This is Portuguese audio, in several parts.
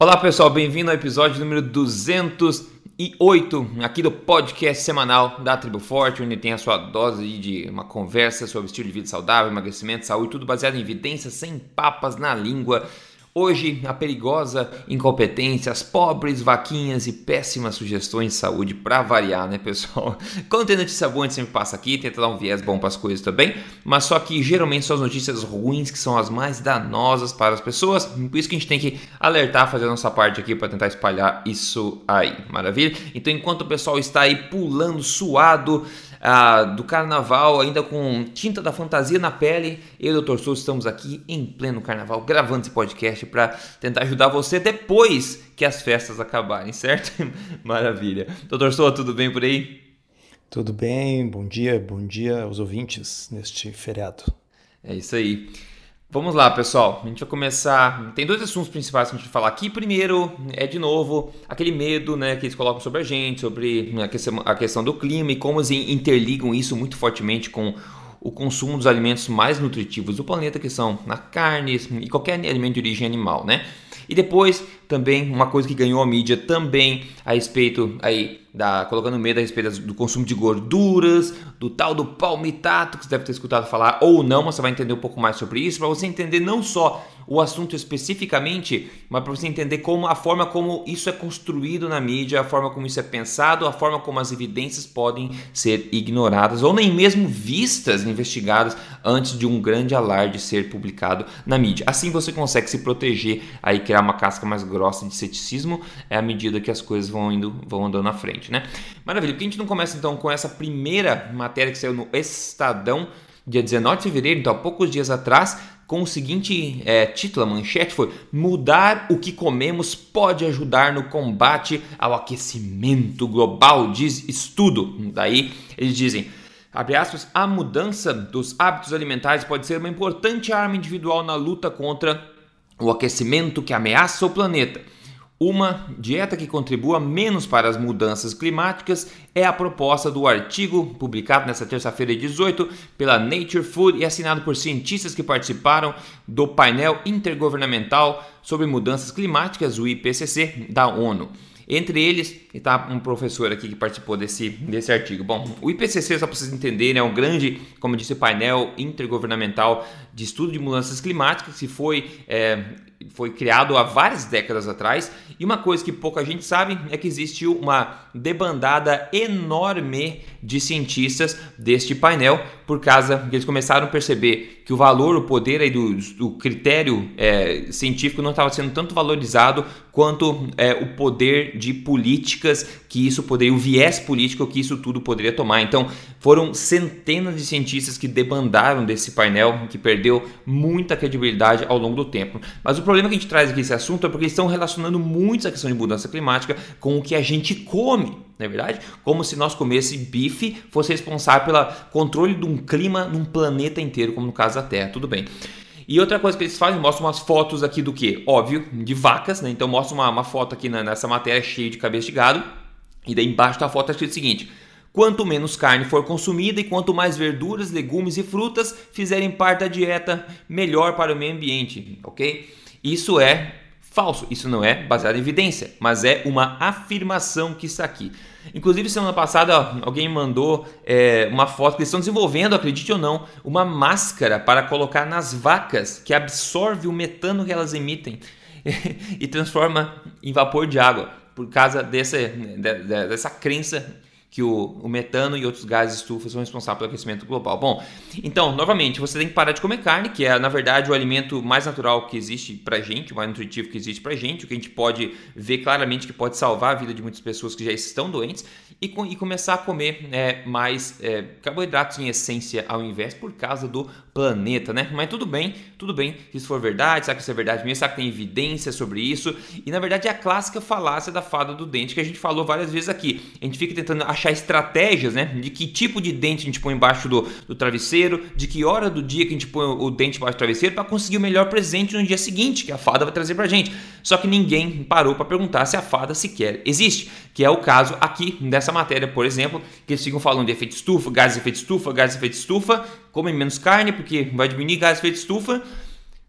Olá pessoal, bem-vindo ao episódio número 208 aqui do podcast semanal da Tribo Forte, onde tem a sua dose de uma conversa sobre estilo de vida saudável, emagrecimento, saúde, tudo baseado em evidências, sem papas na língua. Hoje, a perigosa incompetência, as pobres vaquinhas e péssimas sugestões de saúde para variar, né, pessoal? Quando tem notícia boa, a gente sempre passa aqui, tenta dar um viés bom para as coisas também, mas só que geralmente são as notícias ruins que são as mais danosas para as pessoas, por isso que a gente tem que alertar, fazer a nossa parte aqui para tentar espalhar isso aí, maravilha? Então, enquanto o pessoal está aí pulando, suado, ah, do carnaval, ainda com tinta da fantasia na pele. Eu e o Dr. Souza estamos aqui em pleno carnaval gravando esse podcast para tentar ajudar você depois que as festas acabarem, certo? Maravilha. Dr. Souza, tudo bem por aí? Tudo bem, bom dia, bom dia aos ouvintes neste feriado. É isso aí. Vamos lá, pessoal. A gente vai começar. Tem dois assuntos principais que a gente vai falar aqui. Primeiro é de novo aquele medo, né, que eles colocam sobre a gente, sobre a questão, a questão do clima e como eles interligam isso muito fortemente com o consumo dos alimentos mais nutritivos do planeta, que são na carne e qualquer alimento de origem animal, né? E depois também uma coisa que ganhou a mídia também a respeito aí da colocando medo a respeito do consumo de gorduras, do tal do palmitato que você deve ter escutado falar ou não, mas você vai entender um pouco mais sobre isso para você entender não só o assunto especificamente, mas para você entender como a forma como isso é construído na mídia, a forma como isso é pensado, a forma como as evidências podem ser ignoradas ou nem mesmo vistas, investigadas antes de um grande alarde ser publicado na mídia. Assim você consegue se proteger aí criar uma casca mais grossa de ceticismo é à medida que as coisas vão indo vão andando na frente, né? Maravilha. Por que a gente não começa então com essa primeira matéria que saiu no Estadão dia 19 de fevereiro, então há poucos dias atrás, com o seguinte é, título, a manchete foi Mudar o que comemos pode ajudar no combate ao aquecimento global, diz estudo. Daí eles dizem, abre aspas, a mudança dos hábitos alimentares pode ser uma importante arma individual na luta contra o aquecimento que ameaça o planeta. Uma dieta que contribua menos para as mudanças climáticas é a proposta do artigo publicado nesta terça-feira 18 pela Nature Food e assinado por cientistas que participaram do painel intergovernamental sobre mudanças climáticas, o IPCC, da ONU. Entre eles, está um professor aqui que participou desse, desse artigo. Bom, o IPCC, só para vocês entenderem, é um grande, como disse, painel intergovernamental de estudo de mudanças climáticas que foi é, foi criado há várias décadas atrás. E uma coisa que pouca gente sabe é que existiu uma debandada enorme de cientistas deste painel, por causa que eles começaram a perceber que o valor, o poder aí do, do critério é, científico não estava sendo tanto valorizado quanto é, o poder de políticas que isso poderia, o viés político que isso tudo poderia tomar. Então, foram centenas de cientistas que debandaram desse painel, que perdeu muita credibilidade ao longo do tempo. Mas o problema que a gente traz aqui esse assunto é porque eles estão relacionando muito essa questão de mudança climática com o que a gente come, não é verdade? Como se nós comesse bife fosse responsável pelo controle de um clima num planeta inteiro, como no caso da Terra. Tudo bem. E outra coisa que eles fazem, mostram umas fotos aqui do que? Óbvio, de vacas, né? Então mostra uma, uma foto aqui nessa matéria cheia de cabeça de gado. E daí embaixo da foto está escrito o seguinte: Quanto menos carne for consumida e quanto mais verduras, legumes e frutas fizerem parte da dieta, melhor para o meio ambiente, ok? Isso é falso, isso não é baseado em evidência, mas é uma afirmação que está aqui. Inclusive, semana passada, alguém mandou é, uma foto que eles estão desenvolvendo, acredite ou não, uma máscara para colocar nas vacas que absorve o metano que elas emitem e transforma em vapor de água, por causa dessa, dessa crença que o, o, metano e outros gases estufa são responsáveis pelo aquecimento global. Bom, então, novamente, você tem que parar de comer carne, que é, na verdade, o alimento mais natural que existe pra gente, o mais nutritivo que existe pra gente, o que a gente pode ver claramente que pode salvar a vida de muitas pessoas que já estão doentes, e, e começar a comer é, mais é, carboidratos em essência ao invés por causa do planeta, né? Mas tudo bem, tudo bem, se isso for verdade, sabe que isso é verdade mesmo, sabe que tem evidência sobre isso, e na verdade é a clássica falácia da fada do dente que a gente falou várias vezes aqui. A gente fica tentando achar estratégias, né? De que tipo de dente a gente põe embaixo do, do travesseiro, de que hora do dia que a gente põe o dente embaixo do travesseiro para conseguir o melhor presente no dia seguinte que a fada vai trazer pra gente. Só que ninguém parou para perguntar se a fada sequer existe, que é o caso aqui dessa matéria, por exemplo, que eles ficam falando de efeito estufa, gás de efeito estufa, gás de efeito estufa, comem menos carne porque vai diminuir gás de efeito estufa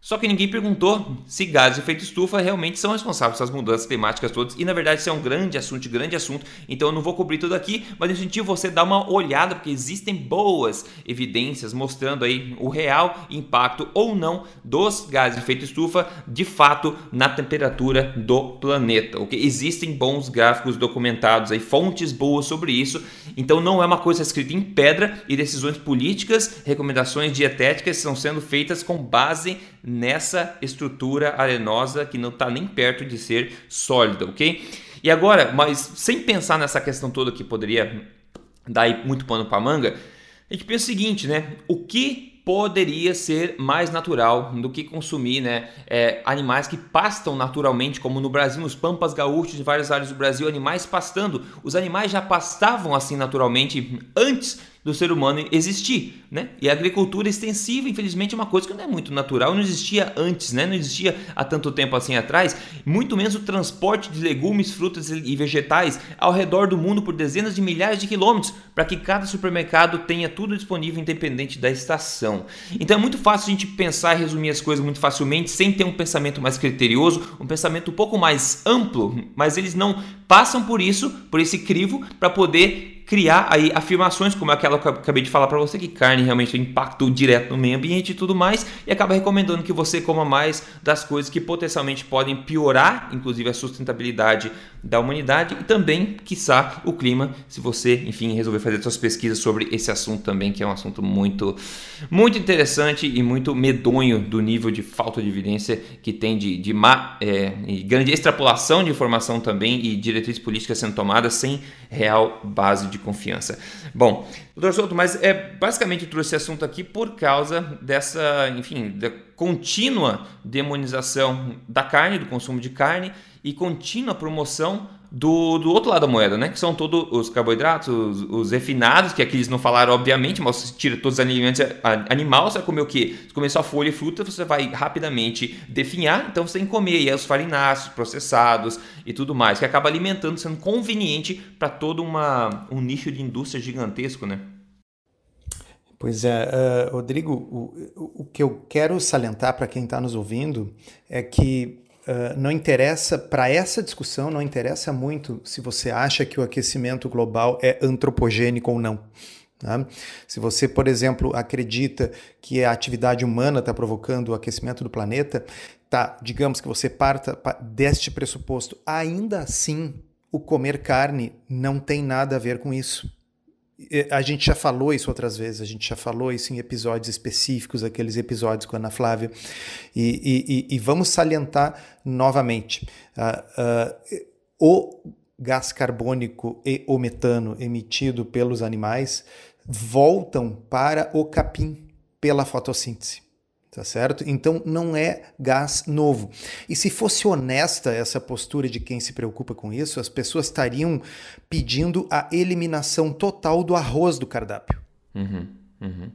Só que ninguém perguntou se gases de efeito estufa realmente são responsáveis pelas mudanças climáticas todas. E na verdade isso é um grande assunto, grande assunto. Então eu não vou cobrir tudo aqui, mas incentivo você a dar uma olhada, porque existem boas evidências mostrando aí o real impacto ou não dos gases de efeito estufa de fato na temperatura do planeta. Ok? Existem bons gráficos documentados aí, fontes boas sobre isso. Então não é uma coisa escrita em pedra e decisões políticas, recomendações dietéticas estão sendo feitas com base nessa estrutura arenosa que não está nem perto de ser sólida, ok? E agora, mas sem pensar nessa questão toda que poderia dar muito pano para manga, a gente pensa o seguinte, né? O que poderia ser mais natural do que consumir né, é, animais que pastam naturalmente, como no Brasil, nos pampas gaúchos e várias áreas do Brasil, animais pastando. Os animais já pastavam assim naturalmente antes do ser humano existir, né? E a agricultura extensiva, infelizmente, é uma coisa que não é muito natural, não existia antes, né? Não existia há tanto tempo assim atrás, muito menos o transporte de legumes, frutas e vegetais ao redor do mundo por dezenas de milhares de quilômetros, para que cada supermercado tenha tudo disponível independente da estação. Então é muito fácil a gente pensar e resumir as coisas muito facilmente, sem ter um pensamento mais criterioso, um pensamento um pouco mais amplo, mas eles não passam por isso, por esse crivo, para poder criar aí afirmações como aquela que eu acabei de falar para você que carne realmente tem impacto direto no meio ambiente e tudo mais e acaba recomendando que você coma mais das coisas que potencialmente podem piorar, inclusive a sustentabilidade da humanidade e também, quiçá, o clima, se você, enfim, resolver fazer suas pesquisas sobre esse assunto também, que é um assunto muito muito interessante e muito medonho do nível de falta de evidência que tem de, de má, é, grande extrapolação de informação também e diretrizes políticas sendo tomadas sem real base de confiança. Bom, doutor Souto, mas é basicamente trouxe esse assunto aqui por causa dessa, enfim, da contínua demonização da carne, do consumo de carne e contínua promoção do, do outro lado da moeda, né? Que são todos os carboidratos, os, os refinados, que aqui eles não falaram, obviamente, mas você tira todos os alimentos animal, você vai comer o quê? Você comer só folha e fruta, você vai rapidamente definhar, então você tem que comer aí os farináceos, processados e tudo mais, que acaba alimentando, sendo conveniente para todo uma, um nicho de indústria gigantesco, né? Pois é, uh, Rodrigo, o, o que eu quero salientar para quem está nos ouvindo é que Uh, não interessa, para essa discussão, não interessa muito se você acha que o aquecimento global é antropogênico ou não. Tá? Se você, por exemplo, acredita que a atividade humana está provocando o aquecimento do planeta, tá, digamos que você parta deste pressuposto, ainda assim o comer carne não tem nada a ver com isso a gente já falou isso outras vezes, a gente já falou isso em episódios específicos, aqueles episódios com a Ana Flávia, e, e, e vamos salientar novamente. Uh, uh, o gás carbônico e o metano emitido pelos animais voltam para o capim pela fotossíntese tá certo? Então não é gás novo. E se fosse honesta essa postura de quem se preocupa com isso, as pessoas estariam pedindo a eliminação total do arroz do cardápio. Uhum, uhum.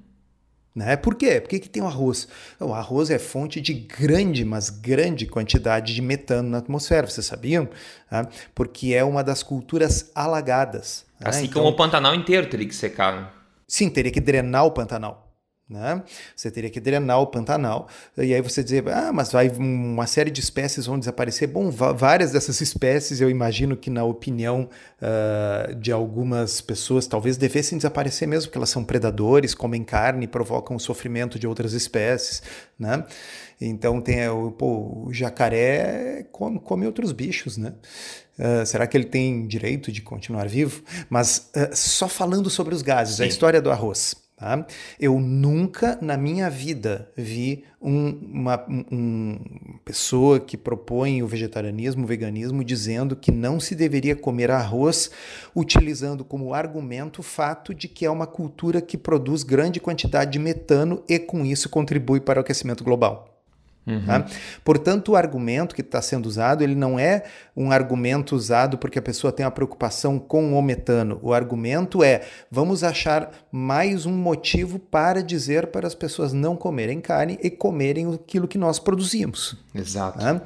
Né? Por quê? Por que, que tem o arroz? O arroz é fonte de grande, mas grande quantidade de metano na atmosfera, vocês sabiam? Né? Porque é uma das culturas alagadas. Né? Assim então, como o Pantanal inteiro teria que secar. Né? Sim, teria que drenar o Pantanal. Né? Você teria que drenar o Pantanal, e aí você dizer, ah, mas vai uma série de espécies vão desaparecer. Bom, várias dessas espécies, eu imagino que, na opinião uh, de algumas pessoas, talvez devessem desaparecer mesmo, porque elas são predadores, comem carne, provocam o sofrimento de outras espécies. Né? Então, tem o, pô, o jacaré come, come outros bichos, né? Uh, será que ele tem direito de continuar vivo? Mas uh, só falando sobre os gases, Sim. a história do arroz. Tá? Eu nunca na minha vida vi um, uma um, pessoa que propõe o vegetarianismo, o veganismo, dizendo que não se deveria comer arroz, utilizando como argumento o fato de que é uma cultura que produz grande quantidade de metano e, com isso, contribui para o aquecimento global. Uhum. Tá? Portanto, o argumento que está sendo usado, ele não é um argumento usado porque a pessoa tem uma preocupação com o metano. O argumento é, vamos achar mais um motivo para dizer para as pessoas não comerem carne e comerem aquilo que nós produzimos. Exato. Tá? Uh,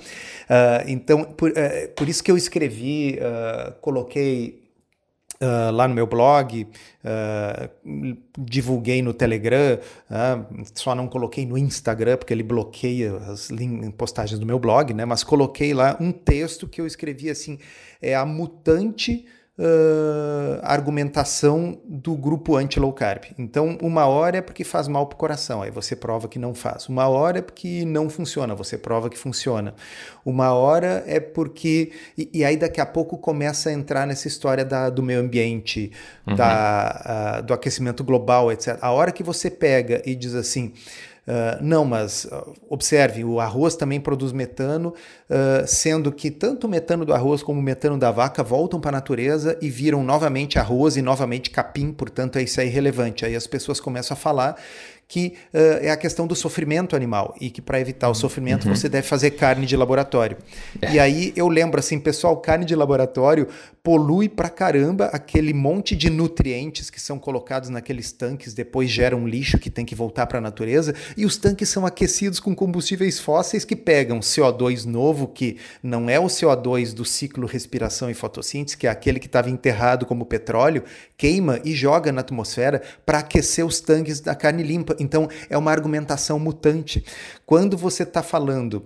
então, por, uh, por, isso que eu escrevi, uh, coloquei Uh, lá no meu blog, uh, divulguei no Telegram, uh, só não coloquei no Instagram, porque ele bloqueia as postagens do meu blog, né? Mas coloquei lá um texto que eu escrevi assim: é a mutante uh, argumentação do grupo anti-low carb. Então, uma hora é porque faz mal para o coração, aí você prova que não faz. Uma hora é porque não funciona, você prova que funciona. Uma hora é porque. E, e aí, daqui a pouco, começa a entrar nessa história da, do meio ambiente, uhum. da, uh, do aquecimento global, etc. A hora que você pega e diz assim. Uh, não, mas uh, observe, o arroz também produz metano, uh, sendo que tanto o metano do arroz como o metano da vaca voltam para a natureza e viram novamente arroz e novamente capim, portanto, isso é irrelevante. Aí as pessoas começam a falar que uh, é a questão do sofrimento animal e que para evitar o sofrimento uhum. você deve fazer carne de laboratório. É. E aí eu lembro assim, pessoal, carne de laboratório polui pra caramba aquele monte de nutrientes que são colocados naqueles tanques, depois geram lixo que tem que voltar para a natureza, e os tanques são aquecidos com combustíveis fósseis que pegam CO2 novo, que não é o CO2 do ciclo respiração e fotossíntese, que é aquele que estava enterrado como petróleo, queima e joga na atmosfera para aquecer os tanques da carne limpa. Então é uma argumentação mutante. Quando você está falando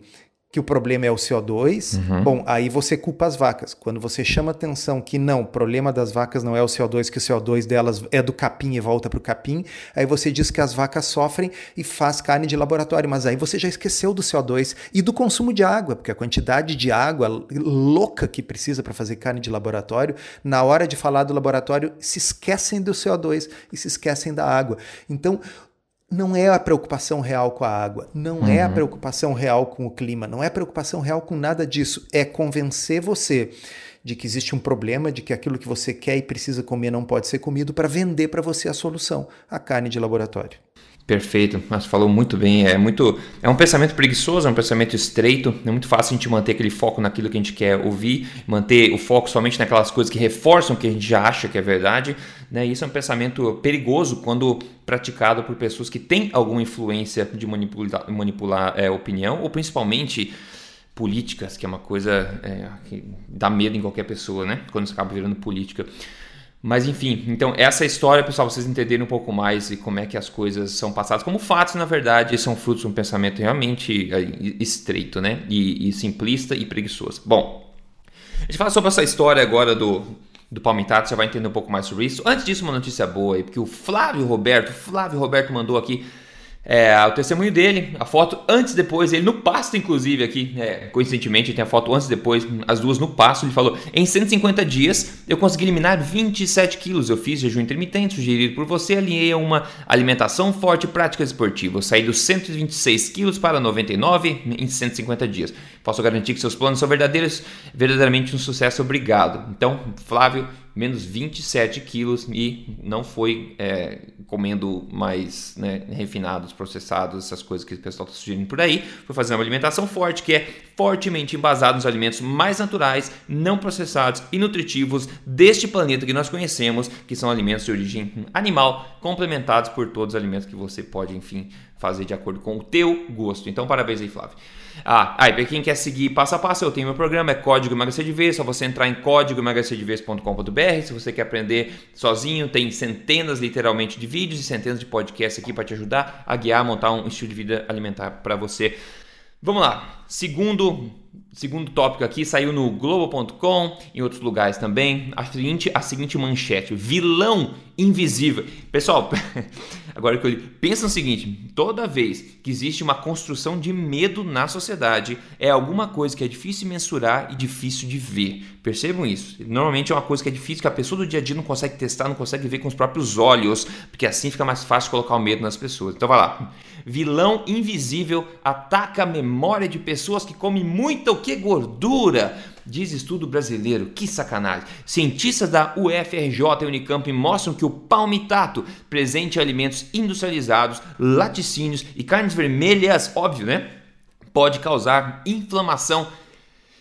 que o problema é o CO2, uhum. bom, aí você culpa as vacas. Quando você chama atenção que não, o problema das vacas não é o CO2, que o CO2 delas é do capim e volta para o capim, aí você diz que as vacas sofrem e faz carne de laboratório, mas aí você já esqueceu do CO2 e do consumo de água, porque a quantidade de água louca que precisa para fazer carne de laboratório, na hora de falar do laboratório, se esquecem do CO2 e se esquecem da água. Então, não é a preocupação real com a água, não uhum. é a uhum. preocupação real com o clima, não é a preocupação real com nada disso. É convencer você de que existe um problema, de que aquilo que você quer e precisa comer não pode ser comido para vender para você a solução, a carne de laboratório. Perfeito, mas falou muito bem. É muito, é um pensamento preguiçoso, é um pensamento estreito. É muito fácil a gente manter aquele foco naquilo que a gente quer ouvir, manter o foco somente naquelas coisas que reforçam o que a gente já acha que é verdade. Né? Isso é um pensamento perigoso quando praticado por pessoas que têm alguma influência de manipular, manipular é, opinião, ou principalmente políticas, que é uma coisa é, que dá medo em qualquer pessoa, né? Quando você acaba virando política. Mas enfim, então essa história, pessoal, vocês entenderem um pouco mais e como é que as coisas são passadas como fatos, na verdade, são frutos de um pensamento realmente estreito, né? E, e simplista e preguiçoso. Bom, a gente fala sobre essa história agora do, do Palmitato, você vai entender um pouco mais sobre isso. Antes disso, uma notícia boa aí, porque o Flávio Roberto, Flávio Roberto mandou aqui é, o testemunho dele, a foto antes e depois, ele no pasto, inclusive, aqui, é, coincidentemente, tem a foto antes e depois, as duas no pasto. Ele falou: em 150 dias eu consegui eliminar 27 quilos. Eu fiz jejum intermitente, sugerido por você, alinhei a uma alimentação forte e prática esportiva. Eu saí dos 126 quilos para 99 em 150 dias. Posso garantir que seus planos são verdadeiros, verdadeiramente um sucesso. Obrigado. Então, Flávio, menos 27 quilos e não foi é, comendo mais né, refinados, processados, essas coisas que o pessoal está sugerindo por aí. Foi fazer uma alimentação forte, que é fortemente embasada nos alimentos mais naturais, não processados e nutritivos deste planeta que nós conhecemos, que são alimentos de origem animal, complementados por todos os alimentos que você pode, enfim, fazer de acordo com o teu gosto. Então, parabéns aí, Flávio. Ah, aí, para quem quer seguir passo a passo, eu tenho meu programa, é Código Emagrecer de Vez, só você entrar em códigoemagrecerdevez.com.br. Se você quer aprender sozinho, tem centenas, literalmente, de vídeos e centenas de podcasts aqui para te ajudar a guiar, montar um estilo de vida alimentar para você. Vamos lá. Segundo, segundo tópico aqui, saiu no Globo.com, em outros lugares também. A seguinte, a seguinte manchete: vilão invisível. Pessoal, agora que eu pensa no seguinte: toda vez que existe uma construção de medo na sociedade, é alguma coisa que é difícil mensurar e difícil de ver. Percebam isso. Normalmente é uma coisa que é difícil, que a pessoa do dia a dia não consegue testar, não consegue ver com os próprios olhos, porque assim fica mais fácil colocar o medo nas pessoas. Então vai lá. Vilão invisível ataca a memória de pessoas que comem muita o que gordura. Diz estudo brasileiro, que sacanagem. Cientistas da UFRJ e Unicamp mostram que o palmitato, presente em alimentos industrializados, laticínios e carnes vermelhas, óbvio, né? Pode causar inflamação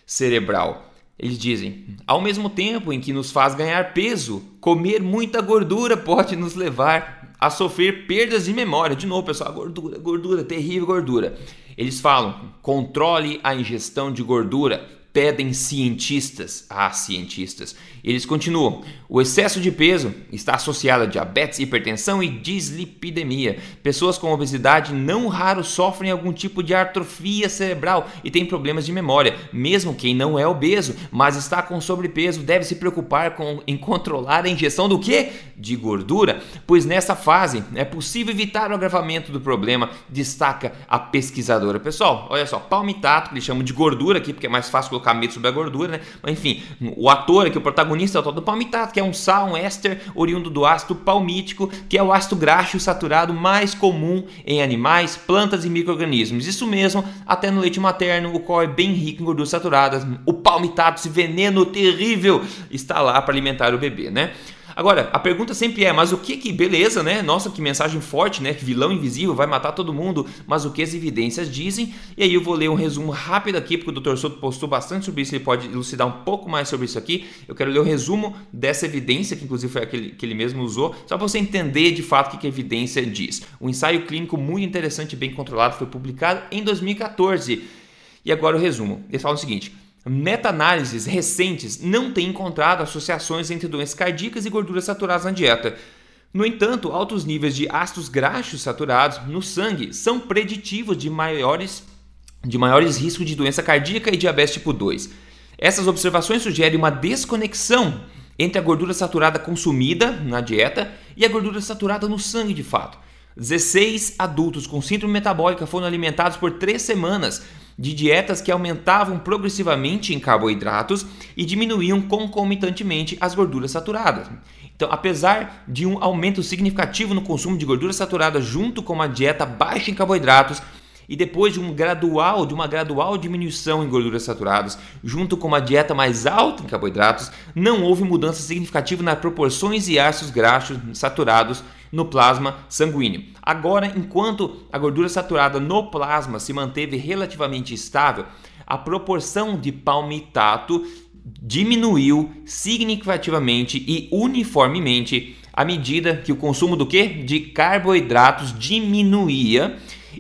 cerebral. Eles dizem, ao mesmo tempo em que nos faz ganhar peso, comer muita gordura pode nos levar a sofrer perdas de memória. De novo, pessoal, gordura, gordura, terrível gordura. Eles falam: controle a ingestão de gordura. Pedem cientistas. Ah, cientistas. Eles continuam. O excesso de peso está associado a diabetes, hipertensão e dislipidemia. Pessoas com obesidade não raro sofrem algum tipo de atrofia cerebral e têm problemas de memória. Mesmo quem não é obeso, mas está com sobrepeso, deve se preocupar com, em controlar a ingestão do que? De gordura, pois nessa fase é possível evitar o agravamento do problema, destaca a pesquisadora. Pessoal, olha só, palmitato, que eles chamam de gordura aqui, porque é mais fácil colocar medo sobre a gordura, né? Mas enfim, o ator aqui, o protagonista é o tal do palmitato, que é um sal, um éster oriundo do ácido palmítico, que é o ácido graxo saturado mais comum em animais, plantas e micro-organismos. Isso mesmo, até no leite materno, o qual é bem rico em gorduras saturadas. O palmitato, esse veneno terrível, está lá para alimentar o bebê, né? Agora, a pergunta sempre é, mas o que que, beleza, né? Nossa, que mensagem forte, né? Que vilão invisível vai matar todo mundo, mas o que as evidências dizem? E aí eu vou ler um resumo rápido aqui, porque o Dr. Soto postou bastante sobre isso, ele pode elucidar um pouco mais sobre isso aqui. Eu quero ler o resumo dessa evidência, que inclusive foi aquele que ele mesmo usou, só para você entender de fato o que, que a evidência diz. Um ensaio clínico muito interessante e bem controlado foi publicado em 2014. E agora o resumo. Ele fala o seguinte: Meta-análises recentes não têm encontrado associações entre doenças cardíacas e gorduras saturadas na dieta. No entanto, altos níveis de ácidos graxos saturados no sangue são preditivos de maiores, de maiores riscos de doença cardíaca e diabetes tipo 2. Essas observações sugerem uma desconexão entre a gordura saturada consumida na dieta e a gordura saturada no sangue de fato. 16 adultos com síndrome metabólica foram alimentados por três semanas de dietas que aumentavam progressivamente em carboidratos e diminuíam concomitantemente as gorduras saturadas. Então, apesar de um aumento significativo no consumo de gordura saturada junto com uma dieta baixa em carboidratos, e depois de um gradual, de uma gradual diminuição em gorduras saturadas, junto com uma dieta mais alta em carboidratos, não houve mudança significativa nas proporções e ácidos graxos saturados no plasma sanguíneo. Agora, enquanto a gordura saturada no plasma se manteve relativamente estável, a proporção de palmitato diminuiu significativamente e uniformemente à medida que o consumo do que? De carboidratos diminuía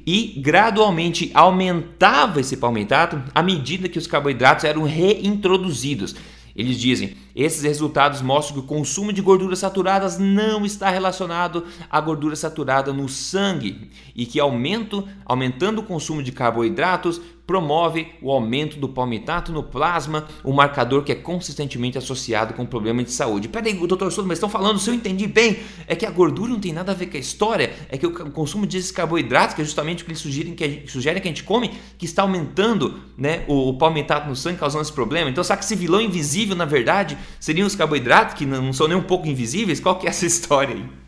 e gradualmente aumentava esse palmitato à medida que os carboidratos eram reintroduzidos. Eles dizem: esses resultados mostram que o consumo de gorduras saturadas não está relacionado à gordura saturada no sangue e que aumento, aumentando o consumo de carboidratos promove o aumento do palmitato no plasma, um marcador que é consistentemente associado com problemas de saúde. Peraí, doutor Souza, mas estão falando, se eu entendi bem, é que a gordura não tem nada a ver com a história, é que o consumo desses carboidratos, que é justamente o que eles sugerem que a gente, que a gente come, que está aumentando né, o, o palmitato no sangue, causando esse problema. Então, será que esse vilão invisível, na verdade, seriam os carboidratos, que não são nem um pouco invisíveis? Qual que é essa história aí?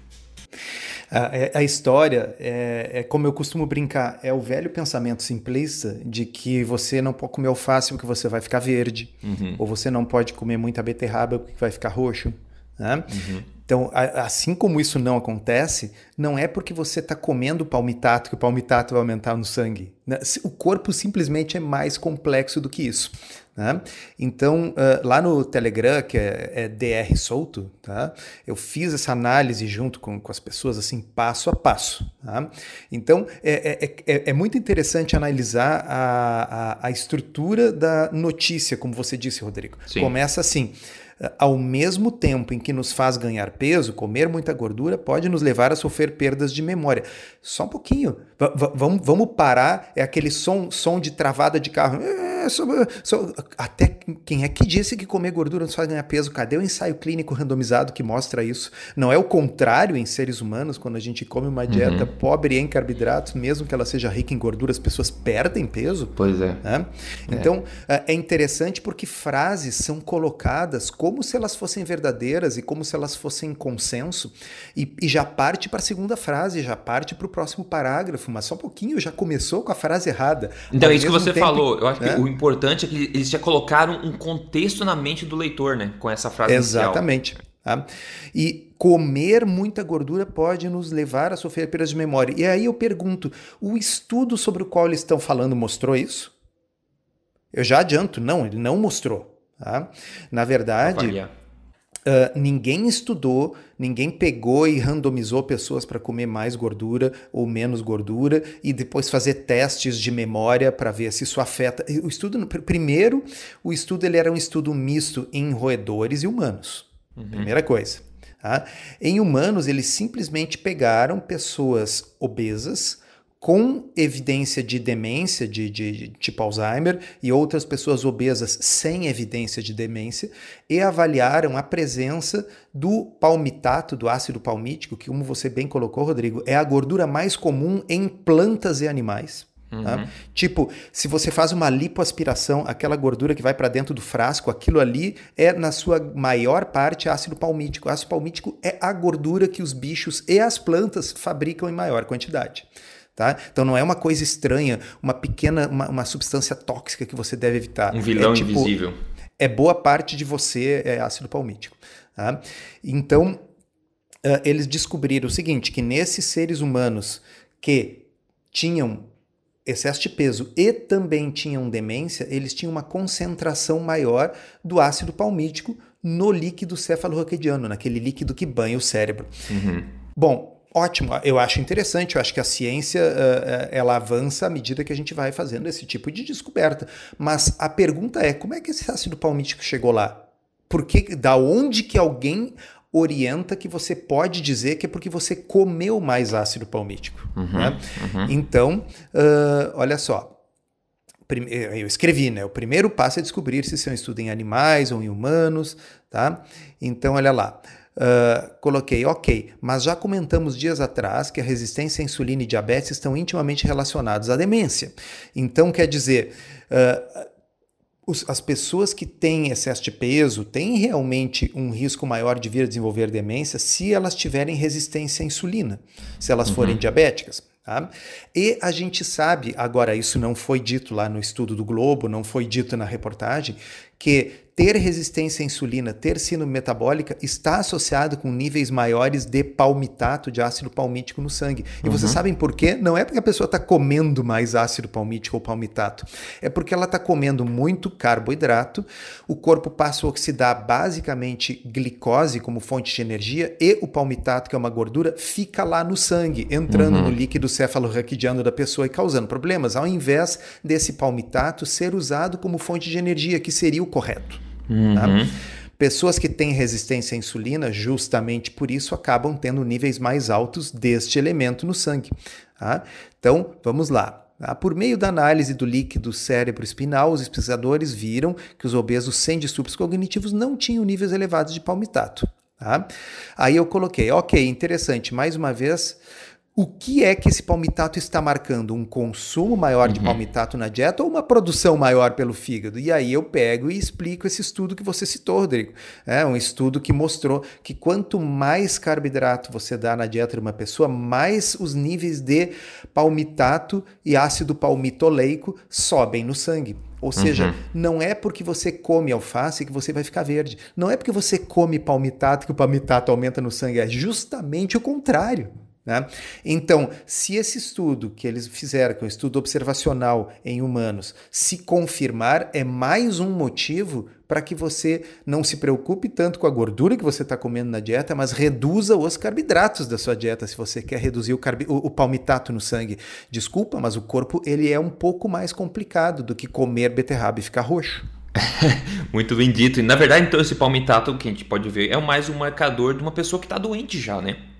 A, é, a história é, é, como eu costumo brincar, é o velho pensamento simplista de que você não pode comer alface porque você vai ficar verde, uhum. ou você não pode comer muita beterraba porque vai ficar roxo. Né? Uhum. Então, assim como isso não acontece, não é porque você está comendo palmitato que o palmitato vai aumentar no sangue. Né? O corpo simplesmente é mais complexo do que isso. Né? Então, uh, lá no Telegram, que é, é, DR solto, tá? eu fiz essa análise junto com, com as pessoas, assim, passo a passo. Tá? Então, é, é, é, é muito interessante analisar a, a, a, estrutura da notícia, como você disse, Rodrigo. Sim. Começa assim ao mesmo tempo em que nos faz ganhar peso, comer muita gordura pode nos levar a sofrer perdas de memória. Só um pouquinho. V vamos parar, é aquele som, som de travada de carro. É, só, só, até quem é que disse que comer gordura nos faz ganhar peso? Cadê o ensaio clínico randomizado que mostra isso? Não é o contrário em seres humanos, quando a gente come uma dieta uhum. pobre em carboidratos, mesmo que ela seja rica em gordura, as pessoas perdem peso? Pois é. Né? Então, é. é interessante porque frases são colocadas como se elas fossem verdadeiras e como se elas fossem consenso, e, e já parte para a segunda frase, já parte para o próximo parágrafo, mas só um pouquinho já começou com a frase errada. Então, é isso que você tempo, falou. Eu acho né? que o importante é que eles já colocaram um contexto na mente do leitor, né? Com essa frase Exatamente. Tá? E comer muita gordura pode nos levar a sofrer perda de memória. E aí eu pergunto: o estudo sobre o qual eles estão falando mostrou isso? Eu já adianto, não, ele não mostrou. Tá? Na verdade, Uh, ninguém estudou, ninguém pegou e randomizou pessoas para comer mais gordura ou menos gordura e depois fazer testes de memória para ver se isso afeta. O estudo, primeiro, o estudo ele era um estudo misto em roedores e humanos. Uhum. Primeira coisa. Tá? Em humanos, eles simplesmente pegaram pessoas obesas com evidência de demência, de, de, de, tipo Alzheimer, e outras pessoas obesas sem evidência de demência, e avaliaram a presença do palmitato, do ácido palmítico, que, como você bem colocou, Rodrigo, é a gordura mais comum em plantas e animais. Tá? Uhum. Tá? Tipo, se você faz uma lipoaspiração, aquela gordura que vai para dentro do frasco, aquilo ali é, na sua maior parte, ácido palmítico. O ácido palmítico é a gordura que os bichos e as plantas fabricam em maior quantidade. Tá? Então não é uma coisa estranha, uma pequena, uma, uma substância tóxica que você deve evitar. Um vilão é, tipo, invisível. É boa parte de você é ácido palmítico. Tá? Então uh, eles descobriram o seguinte, que nesses seres humanos que tinham excesso de peso e também tinham demência, eles tinham uma concentração maior do ácido palmítico no líquido cefalorraquidiano, naquele líquido que banha o cérebro. Uhum. Bom, Ótimo, eu acho interessante, eu acho que a ciência uh, ela avança à medida que a gente vai fazendo esse tipo de descoberta. Mas a pergunta é, como é que esse ácido palmítico chegou lá? Por que, da onde que alguém orienta que você pode dizer que é porque você comeu mais ácido palmítico? Uhum, né? uhum. Então, uh, olha só, eu escrevi, né? O primeiro passo é descobrir se isso é um estudo em animais ou em humanos, tá? Então, olha lá. Uh, coloquei, ok, mas já comentamos dias atrás que a resistência à insulina e diabetes estão intimamente relacionados à demência. Então, quer dizer, uh, as pessoas que têm excesso de peso têm realmente um risco maior de vir a desenvolver demência se elas tiverem resistência à insulina, se elas uhum. forem diabéticas. Tá? E a gente sabe, agora isso não foi dito lá no estudo do Globo, não foi dito na reportagem, que ter resistência à insulina, ter síndrome metabólica, está associado com níveis maiores de palmitato, de ácido palmítico no sangue. E uhum. vocês sabem por quê? Não é porque a pessoa está comendo mais ácido palmítico ou palmitato, é porque ela está comendo muito carboidrato, o corpo passa a oxidar basicamente glicose como fonte de energia e o palmitato, que é uma gordura, fica lá no sangue, entrando uhum. no líquido cefalorraquidiano da pessoa e causando problemas, ao invés desse palmitato ser usado como fonte de energia, que seria correto. Uhum. Tá? Pessoas que têm resistência à insulina, justamente por isso, acabam tendo níveis mais altos deste elemento no sangue. Tá? Então, vamos lá. Tá? Por meio da análise do líquido cérebro espinal, os pesquisadores viram que os obesos sem distúrbios cognitivos não tinham níveis elevados de palmitato. Tá? Aí eu coloquei, ok, interessante, mais uma vez, o que é que esse palmitato está marcando? Um consumo maior de uhum. palmitato na dieta ou uma produção maior pelo fígado? E aí eu pego e explico esse estudo que você citou, Rodrigo. É um estudo que mostrou que quanto mais carboidrato você dá na dieta de uma pessoa, mais os níveis de palmitato e ácido palmitoleico sobem no sangue. Ou seja, uhum. não é porque você come alface que você vai ficar verde. Não é porque você come palmitato que o palmitato aumenta no sangue. É justamente o contrário. Né? Então, se esse estudo que eles fizeram, que é um estudo observacional em humanos, se confirmar, é mais um motivo para que você não se preocupe tanto com a gordura que você está comendo na dieta, mas reduza os carboidratos da sua dieta, se você quer reduzir o, o palmitato no sangue. Desculpa, mas o corpo ele é um pouco mais complicado do que comer beterraba e ficar roxo. Muito bem dito. E na verdade, então, esse palmitato que a gente pode ver é mais um marcador de uma pessoa que está doente já, né?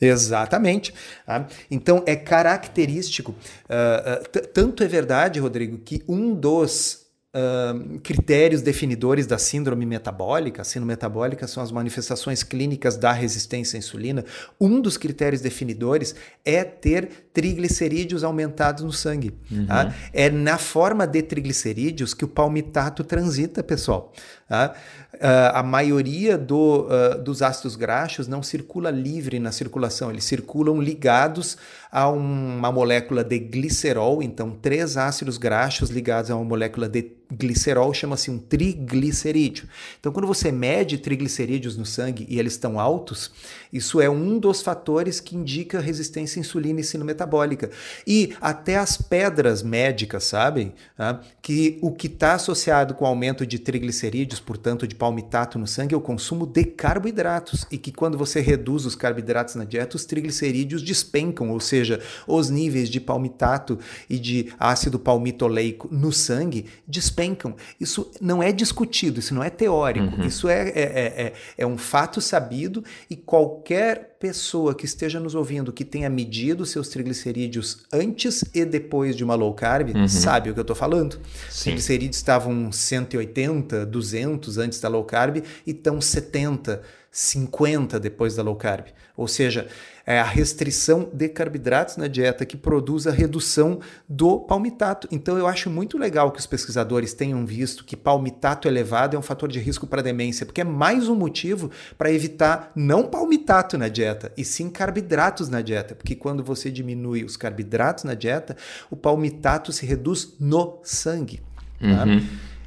Exatamente. Tá? Então é característico. Uh, uh, tanto é verdade, Rodrigo, que um dos uh, critérios definidores da síndrome metabólica, a síndrome metabólica são as manifestações clínicas da resistência à insulina. Um dos critérios definidores é ter triglicerídeos aumentados no sangue. Uhum. Tá? É na forma de triglicerídeos que o palmitato transita, pessoal. Tá? Uh, a maioria do, uh, dos ácidos graxos não circula livre na circulação, eles circulam ligados a uma molécula de glicerol. Então, três ácidos graxos ligados a uma molécula de glicerol chama-se um triglicerídeo. Então, quando você mede triglicerídeos no sangue e eles estão altos, isso é um dos fatores que indica resistência à insulina e sino metabólica. E até as pedras médicas sabem tá? que o que está associado com aumento de triglicerídeos portanto, de palmitato no sangue é o consumo de carboidratos e que quando você reduz os carboidratos na dieta, os triglicerídeos despencam, ou seja, os níveis de palmitato e de ácido palmitoleico no sangue despencam. Isso não é discutido, isso não é teórico, uhum. isso é, é, é, é, é um fato sabido e qualquer pessoa que esteja nos ouvindo que tenha medido seus triglicerídeos antes e depois de uma low carb uhum. sabe o que eu estou falando. Os triglicerídeos estavam 180, 200 antes da low carb e estão 70, 50 depois da low carb. Ou seja, é a restrição de carboidratos na dieta que produz a redução do palmitato. Então eu acho muito legal que os pesquisadores tenham visto que palmitato elevado é um fator de risco para demência, porque é mais um motivo para evitar não palmitato na dieta, e sim carboidratos na dieta, porque quando você diminui os carboidratos na dieta, o palmitato se reduz no sangue. Tá?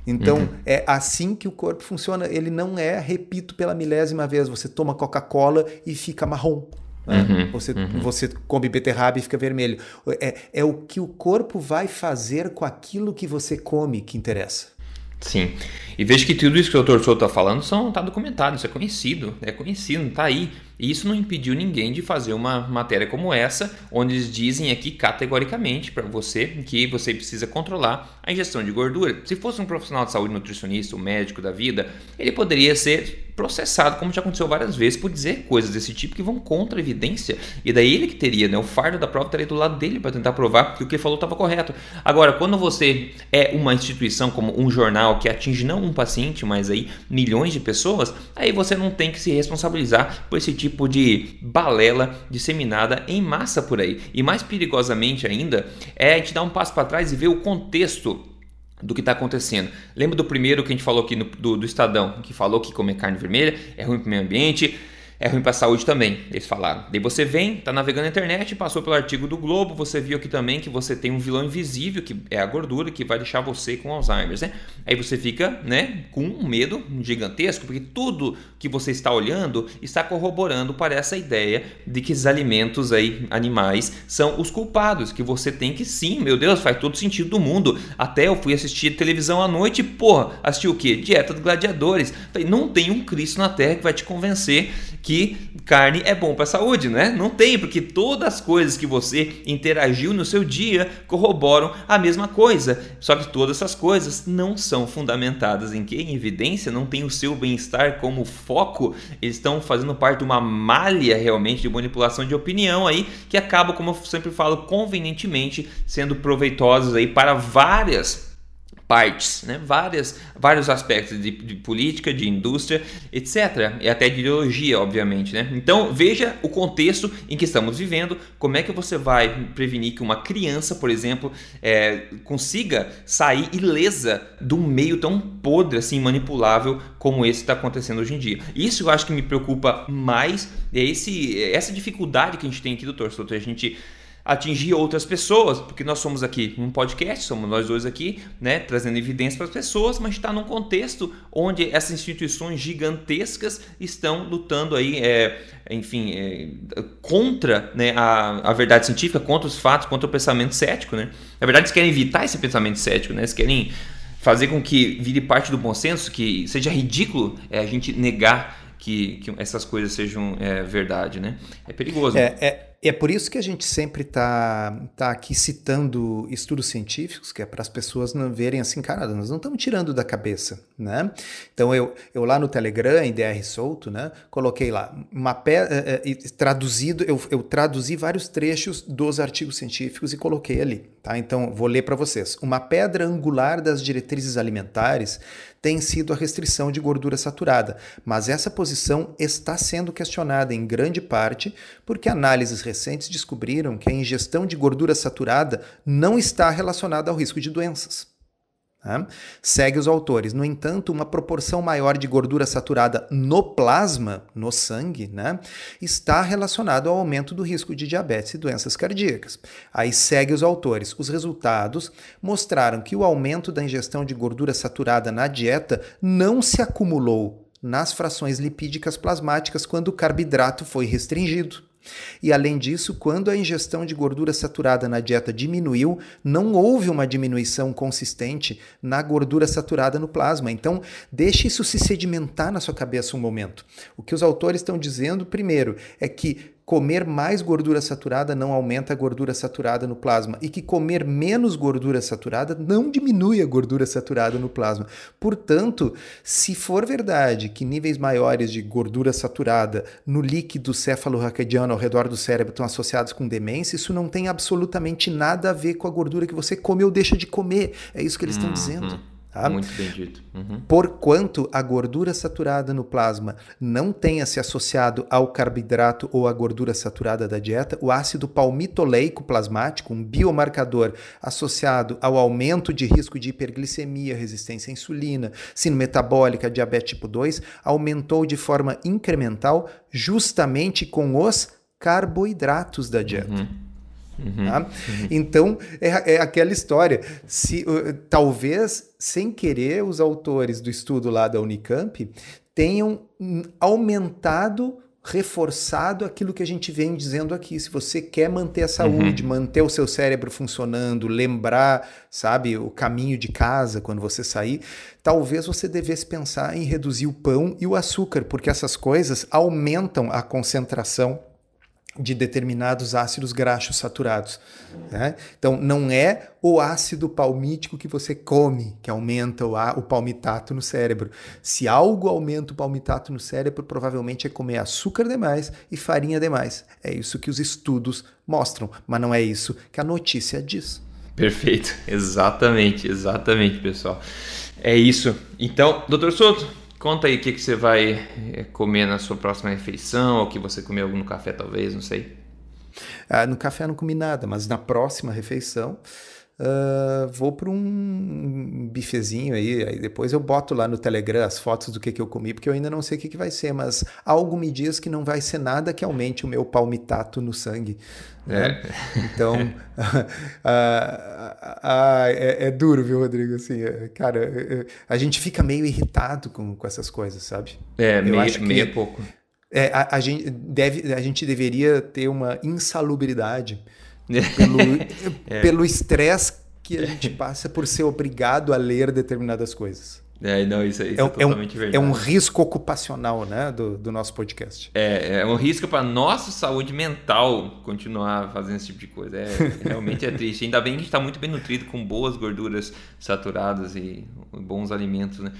Então, uhum. é assim que o corpo funciona. Ele não é, repito pela milésima vez, você toma Coca-Cola e fica marrom. Né? Uhum, você, uhum. você come beterraba e fica vermelho. É, é o que o corpo vai fazer com aquilo que você come que interessa. Sim. E veja que tudo isso que o Dr. Souto está falando está documentado, isso é conhecido, é conhecido, está aí. E isso não impediu ninguém de fazer uma matéria como essa, onde eles dizem aqui categoricamente para você que você precisa controlar a ingestão de gordura. Se fosse um profissional de saúde, nutricionista, um médico da vida, ele poderia ser processado, como já aconteceu várias vezes, por dizer coisas desse tipo que vão contra a evidência. E daí ele que teria, né? O fardo da prova estaria do lado dele para tentar provar que o que ele falou estava correto. Agora, quando você é uma instituição como um jornal que atinge não um paciente, mas aí milhões de pessoas, aí você não tem que se responsabilizar por esse tipo de balela disseminada em massa por aí. E mais perigosamente ainda é a gente dar um passo para trás e ver o contexto do que está acontecendo. Lembra do primeiro que a gente falou aqui no, do, do Estadão, que falou que comer carne vermelha é ruim para o meio ambiente, é ruim para a saúde também, eles falaram. Daí você vem, tá navegando na internet, passou pelo artigo do Globo, você viu aqui também que você tem um vilão invisível, que é a gordura, que vai deixar você com Alzheimer, né? Aí você fica, né, com um medo gigantesco, porque tudo que você está olhando está corroborando para essa ideia de que esses alimentos aí, animais, são os culpados, que você tem que sim, meu Deus, faz todo sentido do mundo. Até eu fui assistir televisão à noite, porra, assistir o quê? Dieta dos gladiadores. Falei, não tem um Cristo na Terra que vai te convencer que carne é bom para a saúde, né? Não tem, porque todas as coisas que você interagiu no seu dia corroboram a mesma coisa. Só que todas essas coisas não são fundamentadas em que? Em evidência, não tem o seu bem-estar como foco, eles estão fazendo parte de uma malha realmente de manipulação de opinião aí, que acaba, como eu sempre falo, convenientemente sendo proveitosos aí para várias partes, né? Várias, vários aspectos de, de, política, de indústria, etc. E até de ideologia, obviamente. Né? Então veja o contexto em que estamos vivendo, como é que você vai prevenir que uma criança, por exemplo, é, consiga sair ilesa de um meio tão podre, assim, manipulável como esse está acontecendo hoje em dia. Isso eu acho que me preocupa mais, é esse, essa dificuldade que a gente tem aqui, doutor Souto, a gente atingir outras pessoas, porque nós somos aqui um podcast, somos nós dois aqui, né, trazendo evidência para as pessoas, mas está num contexto onde essas instituições gigantescas estão lutando aí, é, enfim, é, contra né, a, a verdade científica, contra os fatos, contra o pensamento cético, né? Na verdade, eles querem evitar esse pensamento cético, né? Eles querem fazer com que vire parte do bom senso, que seja ridículo é, a gente negar que, que essas coisas sejam é, verdade, né? É perigoso. É, é é por isso que a gente sempre está tá aqui citando estudos científicos, que é para as pessoas não verem assim, cara, nós não estamos tirando da cabeça, né? Então eu, eu lá no Telegram, em DR Solto, né, coloquei lá uma pe... Eh, eh, traduzido, eu, eu traduzi vários trechos dos artigos científicos e coloquei ali, tá? Então vou ler para vocês. Uma pedra angular das diretrizes alimentares tem sido a restrição de gordura saturada, mas essa posição está sendo questionada em grande parte porque análises recentes descobriram que a ingestão de gordura saturada não está relacionada ao risco de doenças. Né? Segue os autores. No entanto, uma proporção maior de gordura saturada no plasma, no sangue, né, está relacionado ao aumento do risco de diabetes e doenças cardíacas. Aí segue os autores. Os resultados mostraram que o aumento da ingestão de gordura saturada na dieta não se acumulou nas frações lipídicas plasmáticas quando o carboidrato foi restringido. E além disso, quando a ingestão de gordura saturada na dieta diminuiu, não houve uma diminuição consistente na gordura saturada no plasma. Então, deixe isso se sedimentar na sua cabeça um momento. O que os autores estão dizendo, primeiro, é que comer mais gordura saturada não aumenta a gordura saturada no plasma e que comer menos gordura saturada não diminui a gordura saturada no plasma. Portanto, se for verdade que níveis maiores de gordura saturada no líquido cefalorraquidiano ao redor do cérebro estão associados com demência, isso não tem absolutamente nada a ver com a gordura que você come ou deixa de comer. É isso que eles estão uhum. dizendo. Tá? Muito bem dito. Uhum. Porquanto a gordura saturada no plasma não tenha se associado ao carboidrato ou à gordura saturada da dieta, o ácido palmitoleico plasmático, um biomarcador associado ao aumento de risco de hiperglicemia, resistência à insulina, síndrome metabólica, diabetes tipo 2, aumentou de forma incremental justamente com os carboidratos da dieta. Uhum. Uhum, tá? uhum. Então, é, é, aquela história. Se, uh, talvez, sem querer, os autores do estudo lá da Unicamp tenham aumentado, reforçado aquilo que a gente vem dizendo aqui. Se você quer manter a saúde, uhum. manter o seu cérebro funcionando, lembrar, sabe, o caminho de casa quando você sair, talvez você devesse pensar em reduzir o pão e o açúcar, porque essas coisas aumentam a concentração de determinados ácidos graxos saturados. Né? Então, não é o ácido palmítico que você come que aumenta o, o palmitato no cérebro. Se algo aumenta o palmitato no cérebro, provavelmente é comer açúcar demais e farinha demais. É isso que os estudos mostram, mas não é isso que a notícia diz. Perfeito, exatamente, exatamente, pessoal. É isso. Então, doutor Souto, Conta aí o que, que você vai eh, comer na sua próxima refeição, ou que você comeu no café, talvez, não sei. Ah, no café não comi nada, mas na próxima refeição Uh, vou para um bifezinho aí, aí depois eu boto lá no Telegram as fotos do que, que eu comi, porque eu ainda não sei o que, que vai ser, mas algo me diz que não vai ser nada que aumente o meu palmitato no sangue. Né? É. Então, uh, uh, é, é, duro, viu, Rodrigo? Assim, é, cara, é, é, a gente fica meio irritado com, com essas coisas, sabe? É, eu meio, acho que, meio pouco. É, a, a, gente deve, a gente deveria ter uma insalubridade pelo é. estresse que a gente passa por ser obrigado a ler determinadas coisas. É, não, isso, isso é, é, totalmente é um, verdade. É um risco ocupacional, né, do, do nosso podcast. É, é um risco para nossa saúde mental continuar fazendo esse tipo de coisa. É, realmente é triste. Ainda bem que a gente está muito bem nutrido com boas gorduras saturadas e bons alimentos, né?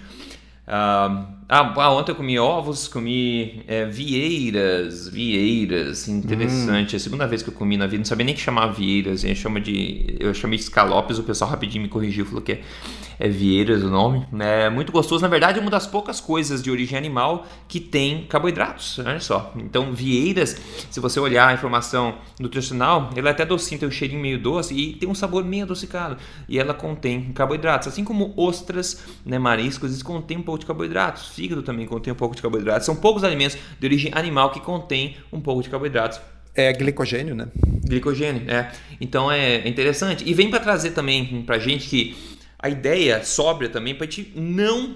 Ah, ah, ontem eu comi ovos, comi é, vieiras, vieiras, interessante. Hum. É a segunda vez que eu comi na vida, não sabia nem que chamava vieiras, eu, chamo de, eu chamei de escalopes, o pessoal rapidinho me corrigiu, falou que é, é vieiras o nome. É muito gostoso, na verdade é uma das poucas coisas de origem animal que tem carboidratos, olha só. Então vieiras, se você olhar a informação nutricional, ela é até docinha, tem um cheirinho meio doce e tem um sabor meio adocicado. E ela contém carboidratos, assim como ostras, né, mariscos, eles contêm um pouco de carboidratos. Fígado também contém um pouco de carboidratos. São poucos alimentos de origem animal que contêm um pouco de carboidratos. É glicogênio, né? Glicogênio, é. Então é interessante. E vem para trazer também para gente que a ideia sóbria também para gente não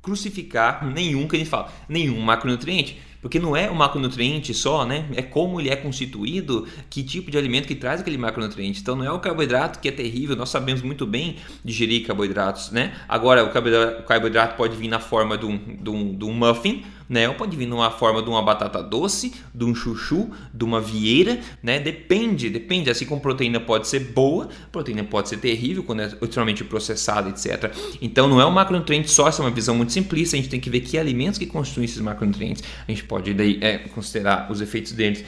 crucificar nenhum que a gente fala, nenhum macronutriente. Porque não é o macronutriente só, né? É como ele é constituído, que tipo de alimento que traz aquele macronutriente. Então não é o carboidrato que é terrível, nós sabemos muito bem digerir carboidratos, né? Agora o carboidrato pode vir na forma de um, de um, de um muffin, né? Ou pode vir numa forma de uma batata doce, de um chuchu, de uma vieira, né? Depende, depende. Assim como proteína pode ser boa, proteína pode ser terrível quando é extremamente processada, etc. Então não é um macronutriente só, essa é uma visão muito simplista. A gente tem que ver que alimentos que constituem esses macronutrientes. A gente pode daí é, considerar os efeitos deles.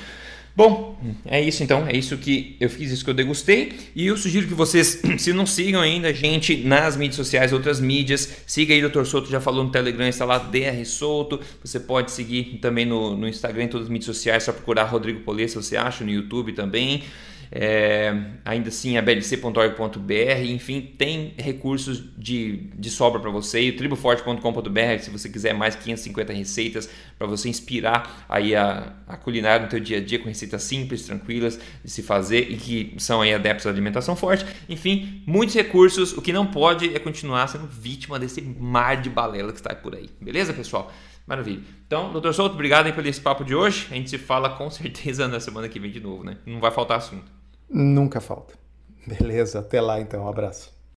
Bom, é isso então, é isso que eu fiz, isso que eu degustei. E eu sugiro que vocês, se não sigam ainda a gente nas mídias sociais, outras mídias, siga aí, Dr. Souto já falou no Telegram, está lá DR Souto. Você pode seguir também no, no Instagram, em todas as mídias sociais, só procurar Rodrigo Polessa, você acha, no YouTube também é, ainda assim ablc.org.br, enfim, tem recursos de, de sobra para você, triboforte.com.br, se você quiser mais 550 receitas para você inspirar aí a, a culinária no teu dia a dia com receitas simples, tranquilas de se fazer e que são aí adeptos à alimentação forte. Enfim, muitos recursos, o que não pode é continuar sendo vítima desse mar de balela que está por aí. Beleza, pessoal? Maravilha. Então, doutor Souto, obrigado aí pelo esse papo de hoje. A gente se fala com certeza na semana que vem de novo, né? Não vai faltar assunto. Nunca falta. Beleza, até lá então, um abraço.